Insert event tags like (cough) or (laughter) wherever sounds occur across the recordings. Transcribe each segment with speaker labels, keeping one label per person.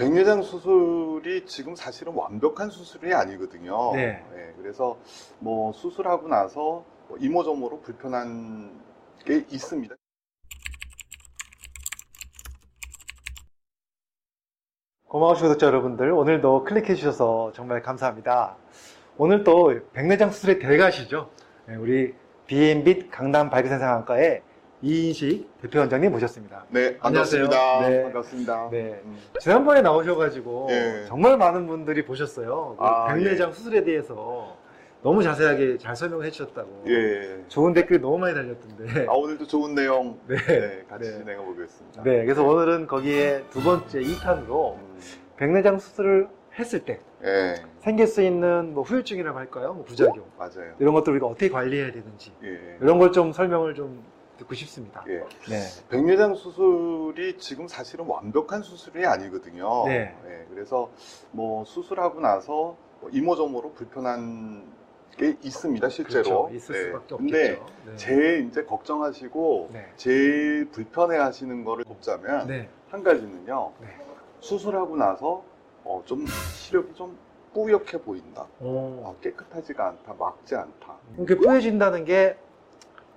Speaker 1: 백내장 수술이 지금 사실은 완벽한 수술이 아니거든요.
Speaker 2: 네.
Speaker 1: 그래서 뭐 수술하고 나서 뭐 이모저모로 불편한 게 있습니다.
Speaker 2: 고마우신 구독자 여러분들, 오늘도 클릭해 주셔서 정말 감사합니다. 오늘 또 백내장 수술의 대가시죠. 네, 우리 비앤빛 강남 발기생상학과의 이인식 대표원장님 모셨습니다.
Speaker 1: 네,
Speaker 2: 안녕하세요.
Speaker 1: 반갑습니다.
Speaker 2: 네.
Speaker 1: 반갑습니다.
Speaker 2: 네.
Speaker 1: 음.
Speaker 2: 지난번에 나오셔가지고
Speaker 1: 예.
Speaker 2: 정말 많은 분들이 보셨어요. 그
Speaker 1: 아,
Speaker 2: 백내장 수술에 대해서 너무 자세하게 잘 설명해 주셨다고.
Speaker 1: 예.
Speaker 2: 좋은 댓글 너무 많이 달렸던데.
Speaker 1: 아, 오늘도 좋은 내용
Speaker 2: 네.
Speaker 1: 네, 같이
Speaker 2: 네.
Speaker 1: 진행해 보겠습니다.
Speaker 2: 네, 그래서 오늘은 거기에 두 번째 2탄으로
Speaker 1: 음,
Speaker 2: 백내장 수술을 했을 때
Speaker 1: 예.
Speaker 2: 생길 수 있는 뭐 후유증이라고 할까요? 뭐 부작용.
Speaker 1: 맞아요.
Speaker 2: 이런 것들 우리가 어떻게 관리해야 되는지.
Speaker 1: 예.
Speaker 2: 이런 걸 좀 설명을 좀 듣고 싶습니다.
Speaker 1: 예.
Speaker 2: 네.
Speaker 1: 백내장 수술이 지금 사실은 완벽한 수술이 아니거든요.
Speaker 2: 네.
Speaker 1: 예, 그래서 뭐 수술하고 나서 뭐 이모저모로 불편한 게 있습니다, 실제로.
Speaker 2: 그렇죠. 있을
Speaker 1: 예,
Speaker 2: 수밖에
Speaker 1: 근데
Speaker 2: 없겠죠. 네.
Speaker 1: 제일 이제 걱정하시고
Speaker 2: 네.
Speaker 1: 제일 불편해 하시는 거를 꼽자면
Speaker 2: 네.
Speaker 1: 한 가지는요.
Speaker 2: 네.
Speaker 1: 수술하고 나서 어, 좀 시력이 좀 뿌옇게 보인다.
Speaker 2: 오.
Speaker 1: 어, 깨끗하지가 않다. 막지 않다.
Speaker 2: 이렇게 뿌얘진다는 게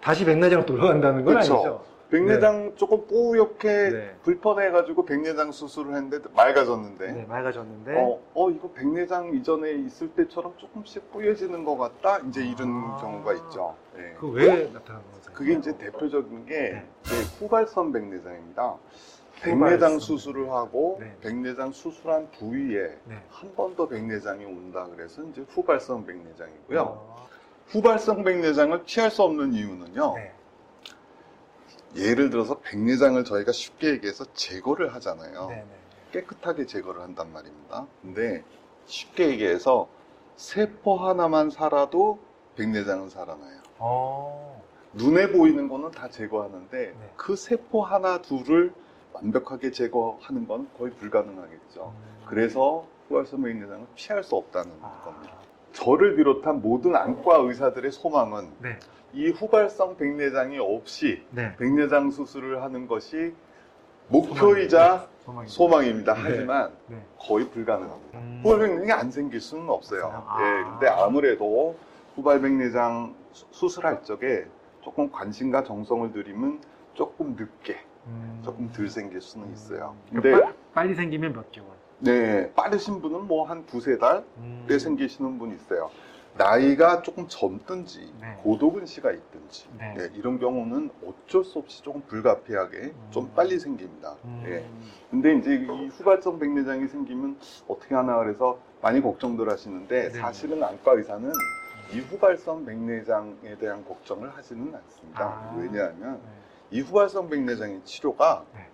Speaker 2: 다시 백내장으로 돌아간다는 건
Speaker 1: 그렇죠.
Speaker 2: 아니죠?
Speaker 1: 백내장 조금 뿌옇게
Speaker 2: 네.
Speaker 1: 불편해가지고 백내장 수술을 했는데 맑아졌는데
Speaker 2: 네, 맑아졌는데.
Speaker 1: 어, 어, 이거 백내장 이전에 있을 때처럼 조금씩 뿌얘지는 것 같다? 이제 이런
Speaker 2: 아.
Speaker 1: 경우가 있죠. 예.
Speaker 2: 그왜 나타나는 거죠?
Speaker 1: 그게 이제 대표적인 게
Speaker 2: 네.
Speaker 1: 후발선 백내장입니다. 백내장. 수술을 하고
Speaker 2: 네.
Speaker 1: 백내장 수술한 부위에
Speaker 2: 네.
Speaker 1: 한번 더 백내장이 온다 그래서 이제 후발성 백내장이고요.
Speaker 2: 어,
Speaker 1: 후발성 백내장을 피할 수 없는 이유는요.
Speaker 2: 네.
Speaker 1: 예를 들어서 백내장을 저희가 쉽게 얘기해서 제거를 하잖아요.
Speaker 2: 네, 네.
Speaker 1: 깨끗하게 제거를 한단 말입니다. 근데 쉽게 얘기해서 세포 하나만 살아도 백내장은 살아나요.
Speaker 2: 어.
Speaker 1: 눈에 보이는 거는 다 제거하는데
Speaker 2: 네.
Speaker 1: 그 세포 하나 둘을 완벽하게 제거하는 건 거의 불가능하겠죠.
Speaker 2: 음.
Speaker 1: 그래서 후발성 백내장을 피할 수 없다는
Speaker 2: 아.
Speaker 1: 겁니다. 저를 비롯한 모든 안과 의사들의 소망은
Speaker 2: 네.
Speaker 1: 이 후발성 백내장이 없이
Speaker 2: 네.
Speaker 1: 백내장 수술을 하는 것이 목표이자
Speaker 2: 소망입니다.
Speaker 1: 소망입니다.
Speaker 2: 네.
Speaker 1: 하지만
Speaker 2: 네.
Speaker 1: 거의 불가능합니다.
Speaker 2: 음.
Speaker 1: 후발백내장이 안 생길 수는 없어요.
Speaker 2: 없어요?
Speaker 1: 예,
Speaker 2: 아.
Speaker 1: 근데 아무래도 후발백내장 수- 수술할 적에 조금 관심과 정성을 들이면 조금 늦게,
Speaker 2: 음.
Speaker 1: 조금 덜 생길 수는 있어요.
Speaker 2: 그러니까
Speaker 1: 근데
Speaker 2: 빠- 빨리 생기면 몇 개월?
Speaker 1: 네, 빠르신 분은 뭐 한 두세 달에
Speaker 2: 음.
Speaker 1: 생기시는 분 있어요. 나이가 조금 젊든지
Speaker 2: 네.
Speaker 1: 고도근시가 있든지
Speaker 2: 네.
Speaker 1: 예, 이런 경우는 어쩔 수 없이 조금 불가피하게 좀
Speaker 2: 음.
Speaker 1: 빨리 생깁니다.
Speaker 2: 음.
Speaker 1: 예. 근데 이제 이 후발성 백내장이 생기면 어떻게 하나 그래서 많이 걱정들 하시는데
Speaker 2: 네.
Speaker 1: 사실은 안과 의사는 이 후발성 백내장에 대한 걱정을 하지는 않습니다.
Speaker 2: 아.
Speaker 1: 왜냐하면
Speaker 2: 네.
Speaker 1: 이 후발성 백내장의 치료가
Speaker 2: 네.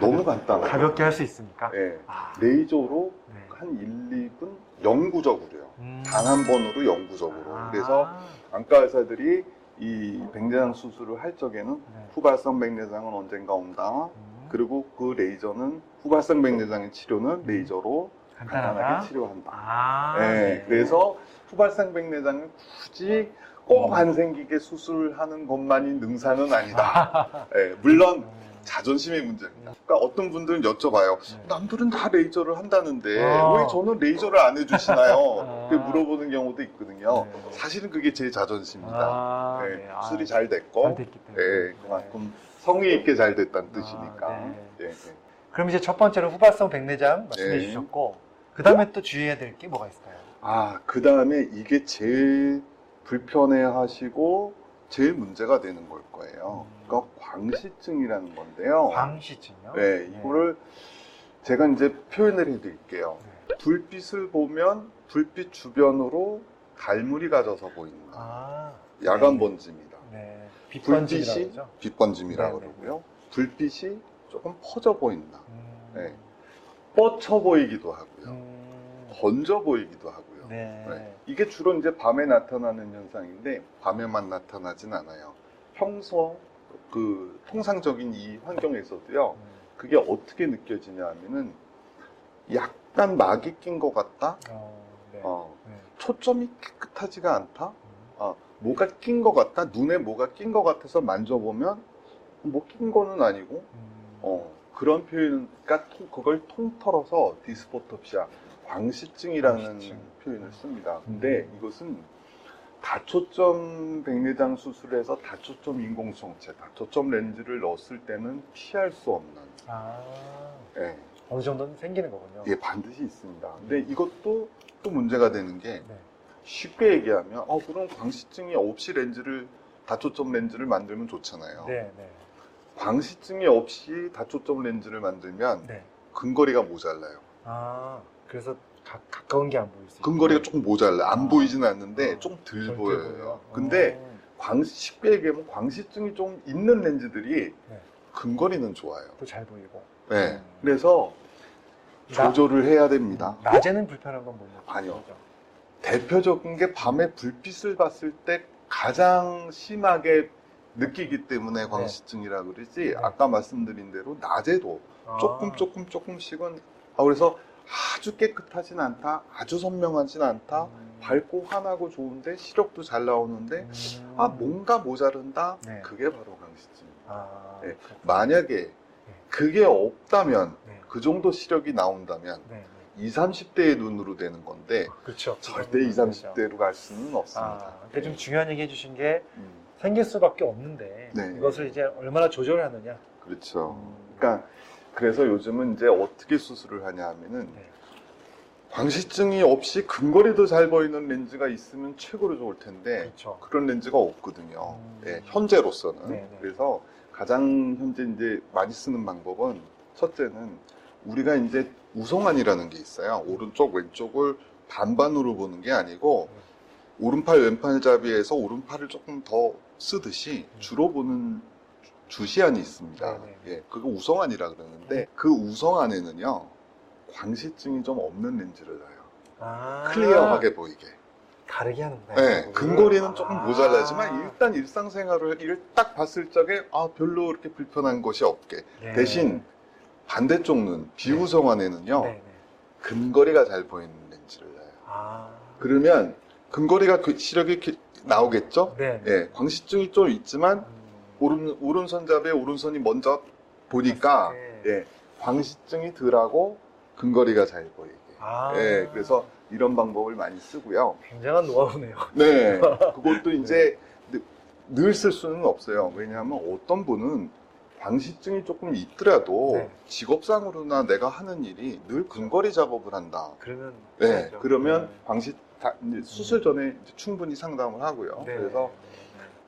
Speaker 1: 너무 간단해요.
Speaker 2: 가볍게 할 수 있으니까.
Speaker 1: 예.
Speaker 2: 아.
Speaker 1: 레이저로
Speaker 2: 네.
Speaker 1: 한 1, 2분 영구적으로요.
Speaker 2: 음.
Speaker 1: 단한 번으로 영구적으로.
Speaker 2: 아.
Speaker 1: 그래서 안과 의사들이 이 백내장 수술을 할 적에는
Speaker 2: 네.
Speaker 1: 후발성 백내장은 언젠가 온다.
Speaker 2: 음.
Speaker 1: 그리고 그 레이저는 후발성 백내장의 치료는 레이저로
Speaker 2: 간단하다.
Speaker 1: 간단하게 치료한다.
Speaker 2: 아.
Speaker 1: 네,
Speaker 2: 네.
Speaker 1: 그래서 후발성 백내장을 굳이 꼭
Speaker 2: 어.
Speaker 1: 안 생기게 수술하는 것만이 능사는 아니다. 네, (laughs) 물론
Speaker 2: 음.
Speaker 1: 자존심의 문제입니다. 그러니까 어떤 분들은 여쭤봐요.
Speaker 2: 네.
Speaker 1: 남들은 다 레이저를 한다는데
Speaker 2: 아.
Speaker 1: 왜 저는 레이저를 안 해주시나요? (laughs)
Speaker 2: 아.
Speaker 1: 그렇게 물어보는 경우도 있거든요.
Speaker 2: 네.
Speaker 1: 사실은 그게 제 자존심입니다.
Speaker 2: 아,
Speaker 1: 네,
Speaker 2: 네. 아,
Speaker 1: 수술이 잘 됐고,
Speaker 2: 잘.
Speaker 1: 네, 그만큼 성의 있게 잘 됐다는
Speaker 2: 아,
Speaker 1: 뜻이니까.
Speaker 2: 네.
Speaker 1: 네, 네.
Speaker 2: 그럼 이제 첫 번째로 후발성 백내장 말씀해
Speaker 1: 네.
Speaker 2: 주셨고, 그 다음에 또 주의해야 될 게 뭐가 있을까요?
Speaker 1: 아, 그 다음에 이게 제일 불편해 하시고, 제일 문제가 되는 걸 거예요.
Speaker 2: 음.
Speaker 1: 그러니까 광시증이라는 건데요.
Speaker 2: 광시증요?
Speaker 1: 네, 이거를 제가 이제 표현을 해드릴게요.
Speaker 2: 네.
Speaker 1: 불빛을 보면 불빛 주변으로 갈무리 가져서 보인다.
Speaker 2: 아,
Speaker 1: 야간
Speaker 2: 네.
Speaker 1: 번짐이다.
Speaker 2: 네.
Speaker 1: 불빛이
Speaker 2: 빛번짐이라고?
Speaker 1: 빛번짐이라고
Speaker 2: 네, 네.
Speaker 1: 그러고요. 불빛이 조금 퍼져 보인다.
Speaker 2: 음.
Speaker 1: 네. 뻗쳐 보이기도 하고요.
Speaker 2: 음.
Speaker 1: 번져 보이기도 하고요.
Speaker 2: 네.
Speaker 1: 네. 이게 주로 이제 밤에 나타나는 현상인데 밤에만 나타나진 않아요. 평소 그 통상적인 이 환경에서도요.
Speaker 2: 음.
Speaker 1: 그게 어떻게 느껴지냐 하면은 약간 막이 낀 것 같다.
Speaker 2: 어, 네.
Speaker 1: 어,
Speaker 2: 네.
Speaker 1: 초점이 깨끗하지가 않다.
Speaker 2: 음.
Speaker 1: 아, 뭐가 낀 것 같다. 눈에 뭐가 낀 것 같아서 만져보면 뭐 낀 거는 아니고
Speaker 2: 음.
Speaker 1: 어, 그런 표현, 그러니까 통- 그걸 통틀어서 디스포톱시아, 광시증이라는
Speaker 2: 광시증.
Speaker 1: 표현을 씁니다. 근데
Speaker 2: 음.
Speaker 1: 이것은 다초점 백내장 수술에서 다초점 인공성체, 다초점 렌즈를 넣었을 때는 피할 수 없는,
Speaker 2: 아,
Speaker 1: 예,
Speaker 2: 어느 정도는 생기는 거군요.
Speaker 1: 이게 반드시 있습니다. 근데 이것도 또 문제가 되는 게
Speaker 2: 네.
Speaker 1: 쉽게 얘기하면, 어, 그럼 광시증이 없이 렌즈를, 다초점 렌즈를 만들면 좋잖아요.
Speaker 2: 네, 네,
Speaker 1: 광시증이 없이 다초점 렌즈를 만들면
Speaker 2: 네.
Speaker 1: 근거리가 모자라요.
Speaker 2: 아, 그래서 가, 가까운 게안 있고.
Speaker 1: 근거리가 조금 모자라. 안
Speaker 2: 아.
Speaker 1: 보이진 않는데
Speaker 2: 어. 좀덜덜
Speaker 1: 보여요. 근데
Speaker 2: 어,
Speaker 1: 광시, 쉽게 얘기하면 광시증이 좀 있는 렌즈들이
Speaker 2: 네.
Speaker 1: 근거리는 좋아요.
Speaker 2: 또 잘 보이고.
Speaker 1: 네.
Speaker 2: 음.
Speaker 1: 그래서
Speaker 2: 나-
Speaker 1: 조절을 해야 됩니다.
Speaker 2: 낮에는 불편한 건 뭐냐?
Speaker 1: 아니요. 대표적인 게 밤에 불빛을 봤을 때 가장 심하게 느끼기 때문에 광시증이라 그러지
Speaker 2: 네.
Speaker 1: 아까 말씀드린 대로 낮에도
Speaker 2: 아.
Speaker 1: 조금 조금 조금씩은 아 그래서 아주 깨끗하진 않다 아주 선명하진 않다
Speaker 2: 음.
Speaker 1: 밝고 환하고 좋은데 시력도 잘 나오는데
Speaker 2: 음.
Speaker 1: 아 뭔가 모자른다
Speaker 2: 네.
Speaker 1: 그게 바로 광시증입니다
Speaker 2: 아,
Speaker 1: 네. 만약에 그게 없다면
Speaker 2: 네.
Speaker 1: 그 정도 시력이 나온다면
Speaker 2: 네,
Speaker 1: 20, 30대의 눈으로 되는 건데
Speaker 2: 네. 그렇죠.
Speaker 1: 절대 20, 30대로 갈 수는 없습니다
Speaker 2: 아, 근데 좀 중요한 얘기 해주신 게
Speaker 1: 음,
Speaker 2: 생길 수밖에 없는데
Speaker 1: 네.
Speaker 2: 이것을 이제 얼마나 조절하느냐.
Speaker 1: 그렇죠
Speaker 2: 음.
Speaker 1: 그러니까 그래서 요즘은 이제 어떻게 수술을 하냐 하면은
Speaker 2: 네.
Speaker 1: 광시증이 없이 근거리도 잘 보이는 렌즈가 있으면 최고로 좋을 텐데
Speaker 2: 그렇죠.
Speaker 1: 그런 렌즈가 없거든요.
Speaker 2: 음.
Speaker 1: 예, 현재로서는.
Speaker 2: 네, 네.
Speaker 1: 그래서 가장 현재 이제 많이 쓰는 방법은 첫째는 우리가 이제 우성안이라는 게 있어요. 오른쪽 왼쪽을 반반으로 보는 게 아니고
Speaker 2: 네.
Speaker 1: 오른팔 왼팔 잡이에서 오른팔을 조금 더 쓰듯이
Speaker 2: 음.
Speaker 1: 주로 보는 주- 주시안이 있습니다.
Speaker 2: 네,
Speaker 1: 예, 그거 우성안이라 그러는데 그 우성안에는요 광시증이 좀 없는 렌즈를 놔요.
Speaker 2: 아,
Speaker 1: 클리어하게 보이게.
Speaker 2: 다르게 하는구나.
Speaker 1: 네. 근거리는 조금
Speaker 2: 아.
Speaker 1: 모자라지만 일단 일상생활을 이를 딱 봤을 적에 아 별로 그렇게 불편한 것이 없게
Speaker 2: 네.
Speaker 1: 대신 반대쪽 눈 비우성 안에는요
Speaker 2: 네, 네.
Speaker 1: 근거리가 잘 보이는 렌즈를 놔요.
Speaker 2: 아,
Speaker 1: 그러면 근거리가 그 시력이 이렇게 나오겠죠?
Speaker 2: 네.
Speaker 1: 예, 광시증이 좀 있지만
Speaker 2: 음,
Speaker 1: 오른 오른손잡이에 오른손이 먼저 보니까
Speaker 2: 네.
Speaker 1: 예, 광시증이 덜하고 근거리가 잘 보이게.
Speaker 2: 아,
Speaker 1: 예, 그래서 이런 방법을 많이 쓰고요.
Speaker 2: 굉장한 노하우네요.
Speaker 1: 네, (laughs) 그것도 이제 늘쓸 수는 없어요. 왜냐하면 어떤 분은 광시증이 조금 있더라도
Speaker 2: 네.
Speaker 1: 직업상으로나 내가 하는 일이 늘 근거리 작업을 한다.
Speaker 2: 그러면
Speaker 1: 네,
Speaker 2: 해야죠.
Speaker 1: 그러면
Speaker 2: 네.
Speaker 1: 광시 다- 수술 전에 충분히 상담을 하고요.
Speaker 2: 네.
Speaker 1: 그래서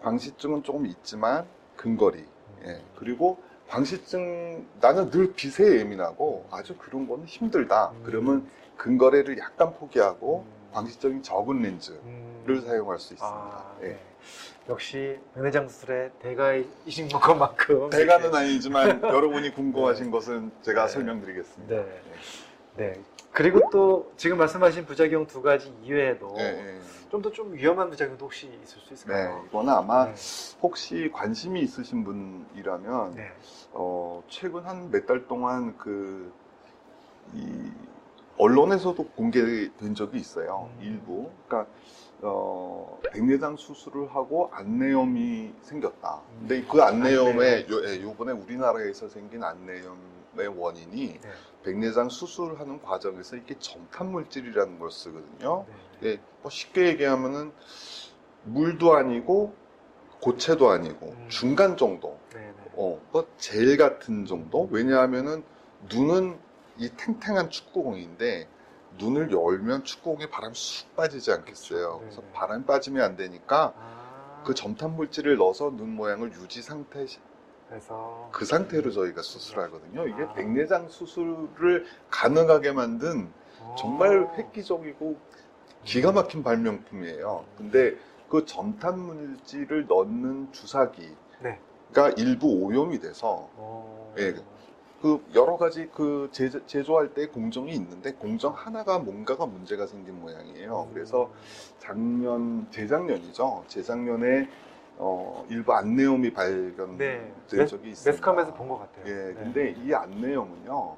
Speaker 1: 광시증은 조금 있지만 근거리. 예, 그리고 광시증 나는 늘 빛에 예민하고 아주 그런 거는 힘들다.
Speaker 2: 음.
Speaker 1: 그러면 근거리를 약간 포기하고
Speaker 2: 음.
Speaker 1: 광시증이 적은 렌즈를
Speaker 2: 음.
Speaker 1: 사용할 수 있습니다.
Speaker 2: 아,
Speaker 1: 예.
Speaker 2: 네. 역시 백내장 수술의 대가이신 것만큼
Speaker 1: 대가는 아니지만 (laughs) 여러분이 궁금하신 것은 제가
Speaker 2: 네.
Speaker 1: 설명드리겠습니다.
Speaker 2: 네. 네. 그리고 또 지금 말씀하신 부작용 두 가지 이외에도
Speaker 1: 네, 네.
Speaker 2: 좀더좀 위험한 부작용도 혹시 있을 수
Speaker 1: 네,
Speaker 2: 있을까요?
Speaker 1: 이거는 아마
Speaker 2: 네.
Speaker 1: 혹시 관심이 있으신 분이라면
Speaker 2: 네.
Speaker 1: 어, 최근 한 몇 달 동안 그, 이, 언론에서도 공개된 적이 있어요.
Speaker 2: 음.
Speaker 1: 일부. 그러니까, 어, 백내장 수술을 하고 안내염이 생겼다. 근데 그 안내염의, 요, 예, 요번에 우리나라에서 생긴 안내염의 원인이
Speaker 2: 네.
Speaker 1: 백내장 수술하는 과정에서 이게 점탄 물질이라는 걸 쓰거든요.
Speaker 2: 네.
Speaker 1: 예, 뭐 쉽게 얘기하면은 물도 아니고 고체도 아니고
Speaker 2: 음.
Speaker 1: 중간 정도.
Speaker 2: 네. 네.
Speaker 1: 어, 뭐 젤 같은 정도? 왜냐하면은 눈은 이 탱탱한 축구공인데 눈을 열면 축구공에 바람이 쑥 빠지지 않겠어요.
Speaker 2: 그렇죠.
Speaker 1: 그래서
Speaker 2: 네네.
Speaker 1: 바람 빠지면 안 되니까
Speaker 2: 아,
Speaker 1: 그 점탄 물질을 넣어서 눈 모양을 유지 상태
Speaker 2: 그래서
Speaker 1: 그 상태로 저희가 수술하거든요. 이게
Speaker 2: 아.
Speaker 1: 백내장 수술을 가능하게 만든
Speaker 2: 어.
Speaker 1: 정말 획기적이고 기가 막힌 발명품이에요. 근데 그 점탄 물질을 넣는 주사기가
Speaker 2: 네.
Speaker 1: 일부 오염이 돼서
Speaker 2: 어.
Speaker 1: 예. 그 여러 가지 그 제조, 제조 할 때 공정이 있는데 공정 하나가 뭔가가 문제가 생긴 모양이에요. 그래서 작년 재작년이죠. 재작년에 어, 일부 안내염이 발견된
Speaker 2: 네. 메-
Speaker 1: 적이 있습니다.
Speaker 2: 매스컴에서 본 것 같아요.
Speaker 1: 예,
Speaker 2: 네.
Speaker 1: 근데 이 안내염은요.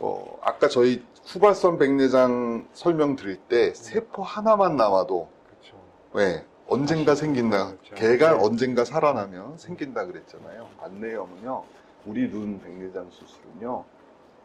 Speaker 1: 어, 아까 저희 후발선 백내장 설명 드릴 때 세포 하나만 남아도
Speaker 2: 그렇죠.
Speaker 1: 왜 언젠가 생긴다.
Speaker 2: 그렇죠.
Speaker 1: 개가
Speaker 2: 네.
Speaker 1: 언젠가 살아나면 생긴다 그랬잖아요. 안내염은요. 우리 눈 백내장 수술은요,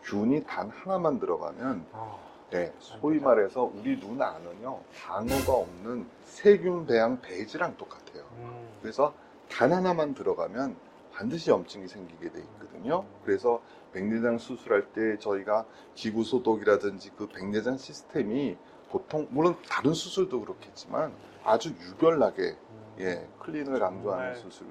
Speaker 1: 균이 단 하나만 들어가면,
Speaker 2: 어,
Speaker 1: 네, 소위 말해서 우리 눈 안은요, 방어가 없는 세균 배양 배지랑 똑같아요.
Speaker 2: 음,
Speaker 1: 그래서 단 하나만 들어가면 반드시 염증이 생기게 돼 있거든요. 그래서 백내장 수술할 때 저희가 기구 소독이라든지 그 백내장 시스템이 보통 물론 다른 수술도 그렇겠지만 아주 유별나게
Speaker 2: 음,
Speaker 1: 예 클린을 강조하는 수술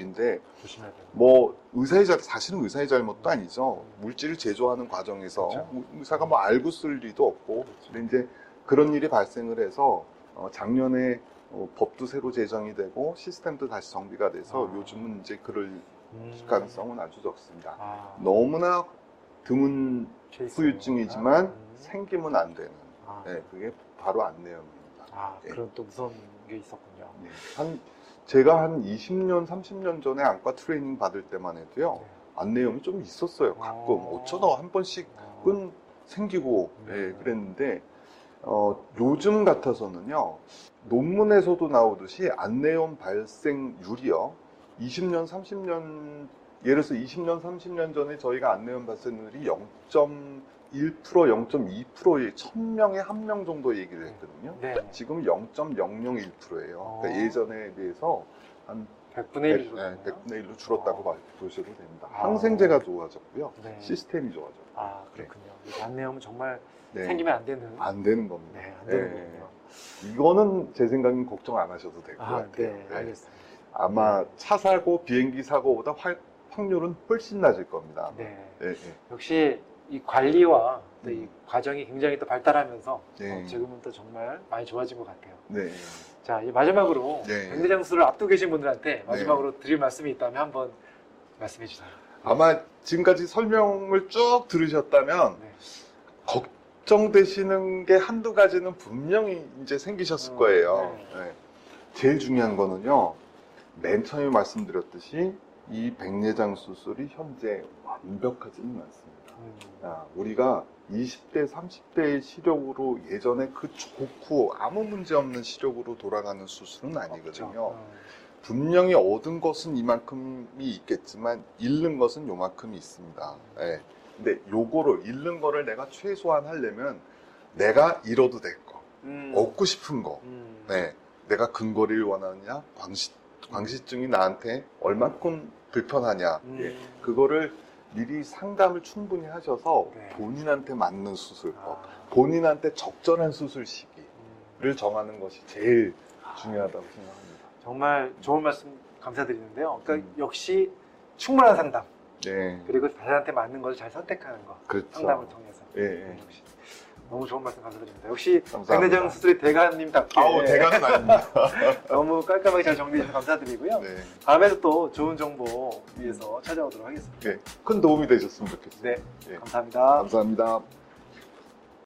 Speaker 1: 인데
Speaker 2: 네, 조심해야 돼요.
Speaker 1: 뭐 의사의 잘 사실은 의사의 잘못도 아니죠. 물질을 제조하는 과정에서
Speaker 2: 그렇죠.
Speaker 1: 의사가 뭐 알고 쓸 리도 없고 근데 이제 그런 일이 발생을 해서 어, 작년에 어, 법도 새로 제정이 되고 시스템도 다시 정비가 돼서
Speaker 2: 아.
Speaker 1: 요즘은 이제 그럴
Speaker 2: 음,
Speaker 1: 가능성은 아주 적습니다.
Speaker 2: 아,
Speaker 1: 너무나 드문. 후유증이지만
Speaker 2: 음.
Speaker 1: 생기면 안 되는
Speaker 2: 아,
Speaker 1: 네, 그게 바로 안내염입니다.
Speaker 2: 아,
Speaker 1: 예.
Speaker 2: 그런 또 무서운 게 있었군요.
Speaker 1: 네. 한 제가 한 20년, 30년 전에 안과 트레이닝 받을 때만 해도요.
Speaker 2: 네.
Speaker 1: 안내염이 좀 있었어요. 가끔
Speaker 2: 어.
Speaker 1: 어쩌다 한 번씩은
Speaker 2: 어,
Speaker 1: 생기고
Speaker 2: 네.
Speaker 1: 예, 그랬는데 어, 요즘 같아서는요 논문에서도 나오듯이 안내염 발생률이요 20년 30년 예를 들어서 20년 30년 전에 저희가 안내염 발생률이 0.1% 0.2%의 1000명에 한 명 정도 얘기를 했거든요
Speaker 2: 네.
Speaker 1: 지금 0.001%예요
Speaker 2: 어.
Speaker 1: 그러니까 예전에 비해서 한
Speaker 2: 100분의
Speaker 1: 100,
Speaker 2: 1로
Speaker 1: 네, 100분의 1로 줄었다고 봐- 보셔도 됩니다
Speaker 2: 아.
Speaker 1: 항생제가 좋아졌고요
Speaker 2: 네.
Speaker 1: 시스템이 좋아졌고
Speaker 2: 아, 그렇군요. 이 안내염은 정말
Speaker 1: 네.
Speaker 2: 생기면 안 되는.
Speaker 1: 안 되는 겁니다.
Speaker 2: 네, 안 되는
Speaker 1: 네.
Speaker 2: 거군요.
Speaker 1: 이거는 제 생각엔 걱정 안 하셔도 될 것
Speaker 2: 아,
Speaker 1: 같아요.
Speaker 2: 네,
Speaker 1: 네.
Speaker 2: 알겠습니다.
Speaker 1: 아마
Speaker 2: 네.
Speaker 1: 차 사고 비행기 사고보다 활- 확률은 훨씬 낮을 겁니다.
Speaker 2: 네.
Speaker 1: 네, 네.
Speaker 2: 역시 이 관리와 또이
Speaker 1: 음.
Speaker 2: 과정이 굉장히 또 발달하면서
Speaker 1: 네.
Speaker 2: 어, 지금은 또 정말 많이 좋아진 것 같아요.
Speaker 1: 네.
Speaker 2: 자, 이제 마지막으로
Speaker 1: 네.
Speaker 2: 백내장 수술을 앞두고 계신 분들한테 마지막으로 드릴 말씀이 있다면 한번 말씀해 주세요.
Speaker 1: 아마 지금까지 설명을 쭉 들으셨다면
Speaker 2: 네.
Speaker 1: 걱정되시는 게 한두 가지는 분명히 이제 생기셨을
Speaker 2: 음,
Speaker 1: 거예요.
Speaker 2: 네.
Speaker 1: 네. 제일 중요한 거는요. 맨 처음에 말씀드렸듯이 이 백내장 수술이 현재 완벽하지는 않습니다.
Speaker 2: 음,
Speaker 1: 야, 우리가 20대, 30대의 시력으로 예전에 그 좋고 아무 문제 없는 시력으로 돌아가는 수술은 아니거든요.
Speaker 2: 음,
Speaker 1: 분명히 얻은 것은 이만큼이 있겠지만 잃는 것은 요만큼이 있습니다. 예. 근데 요거를 잃는 거를 내가 최소한 하려면 내가 잃어도 될 거,
Speaker 2: 음,
Speaker 1: 얻고 싶은 거,
Speaker 2: 음,
Speaker 1: 네. 내가 근거리를 원하느냐, 광시, 광시증이 나한테 얼만큼 불편하냐,
Speaker 2: 음,
Speaker 1: 예. 그거를 미리 상담을 충분히 하셔서
Speaker 2: 네.
Speaker 1: 본인한테 맞는 수술법,
Speaker 2: 아,
Speaker 1: 본인한테 적절한 수술 시기를
Speaker 2: 음.
Speaker 1: 정하는 것이 제일 중요하다고 생각합니다.
Speaker 2: 정말 좋은 말씀 감사드리는데요. 그러니까
Speaker 1: 음.
Speaker 2: 역시 충분한 상담
Speaker 1: 네,
Speaker 2: 그리고 자신한테 맞는 것을 잘 선택하는 것
Speaker 1: 그렇죠.
Speaker 2: 상담을 통해서
Speaker 1: 예, 예.
Speaker 2: 역시 너무 좋은 말씀 감사드립니다. 역시. 백내장 수술의 대가님답게
Speaker 1: 아우, 대가는 아닙니다. (laughs)
Speaker 2: 너무 깔끔하게 잘 정리해 주셔서 감사드리고요.
Speaker 1: 네.
Speaker 2: 다음에도 또 좋은 정보 위해서 찾아오도록 하겠습니다.
Speaker 1: 네. 큰 도움이 되셨으면 좋겠습니다.
Speaker 2: 네,
Speaker 1: 예.
Speaker 2: 감사합니다.
Speaker 1: 감사합니다.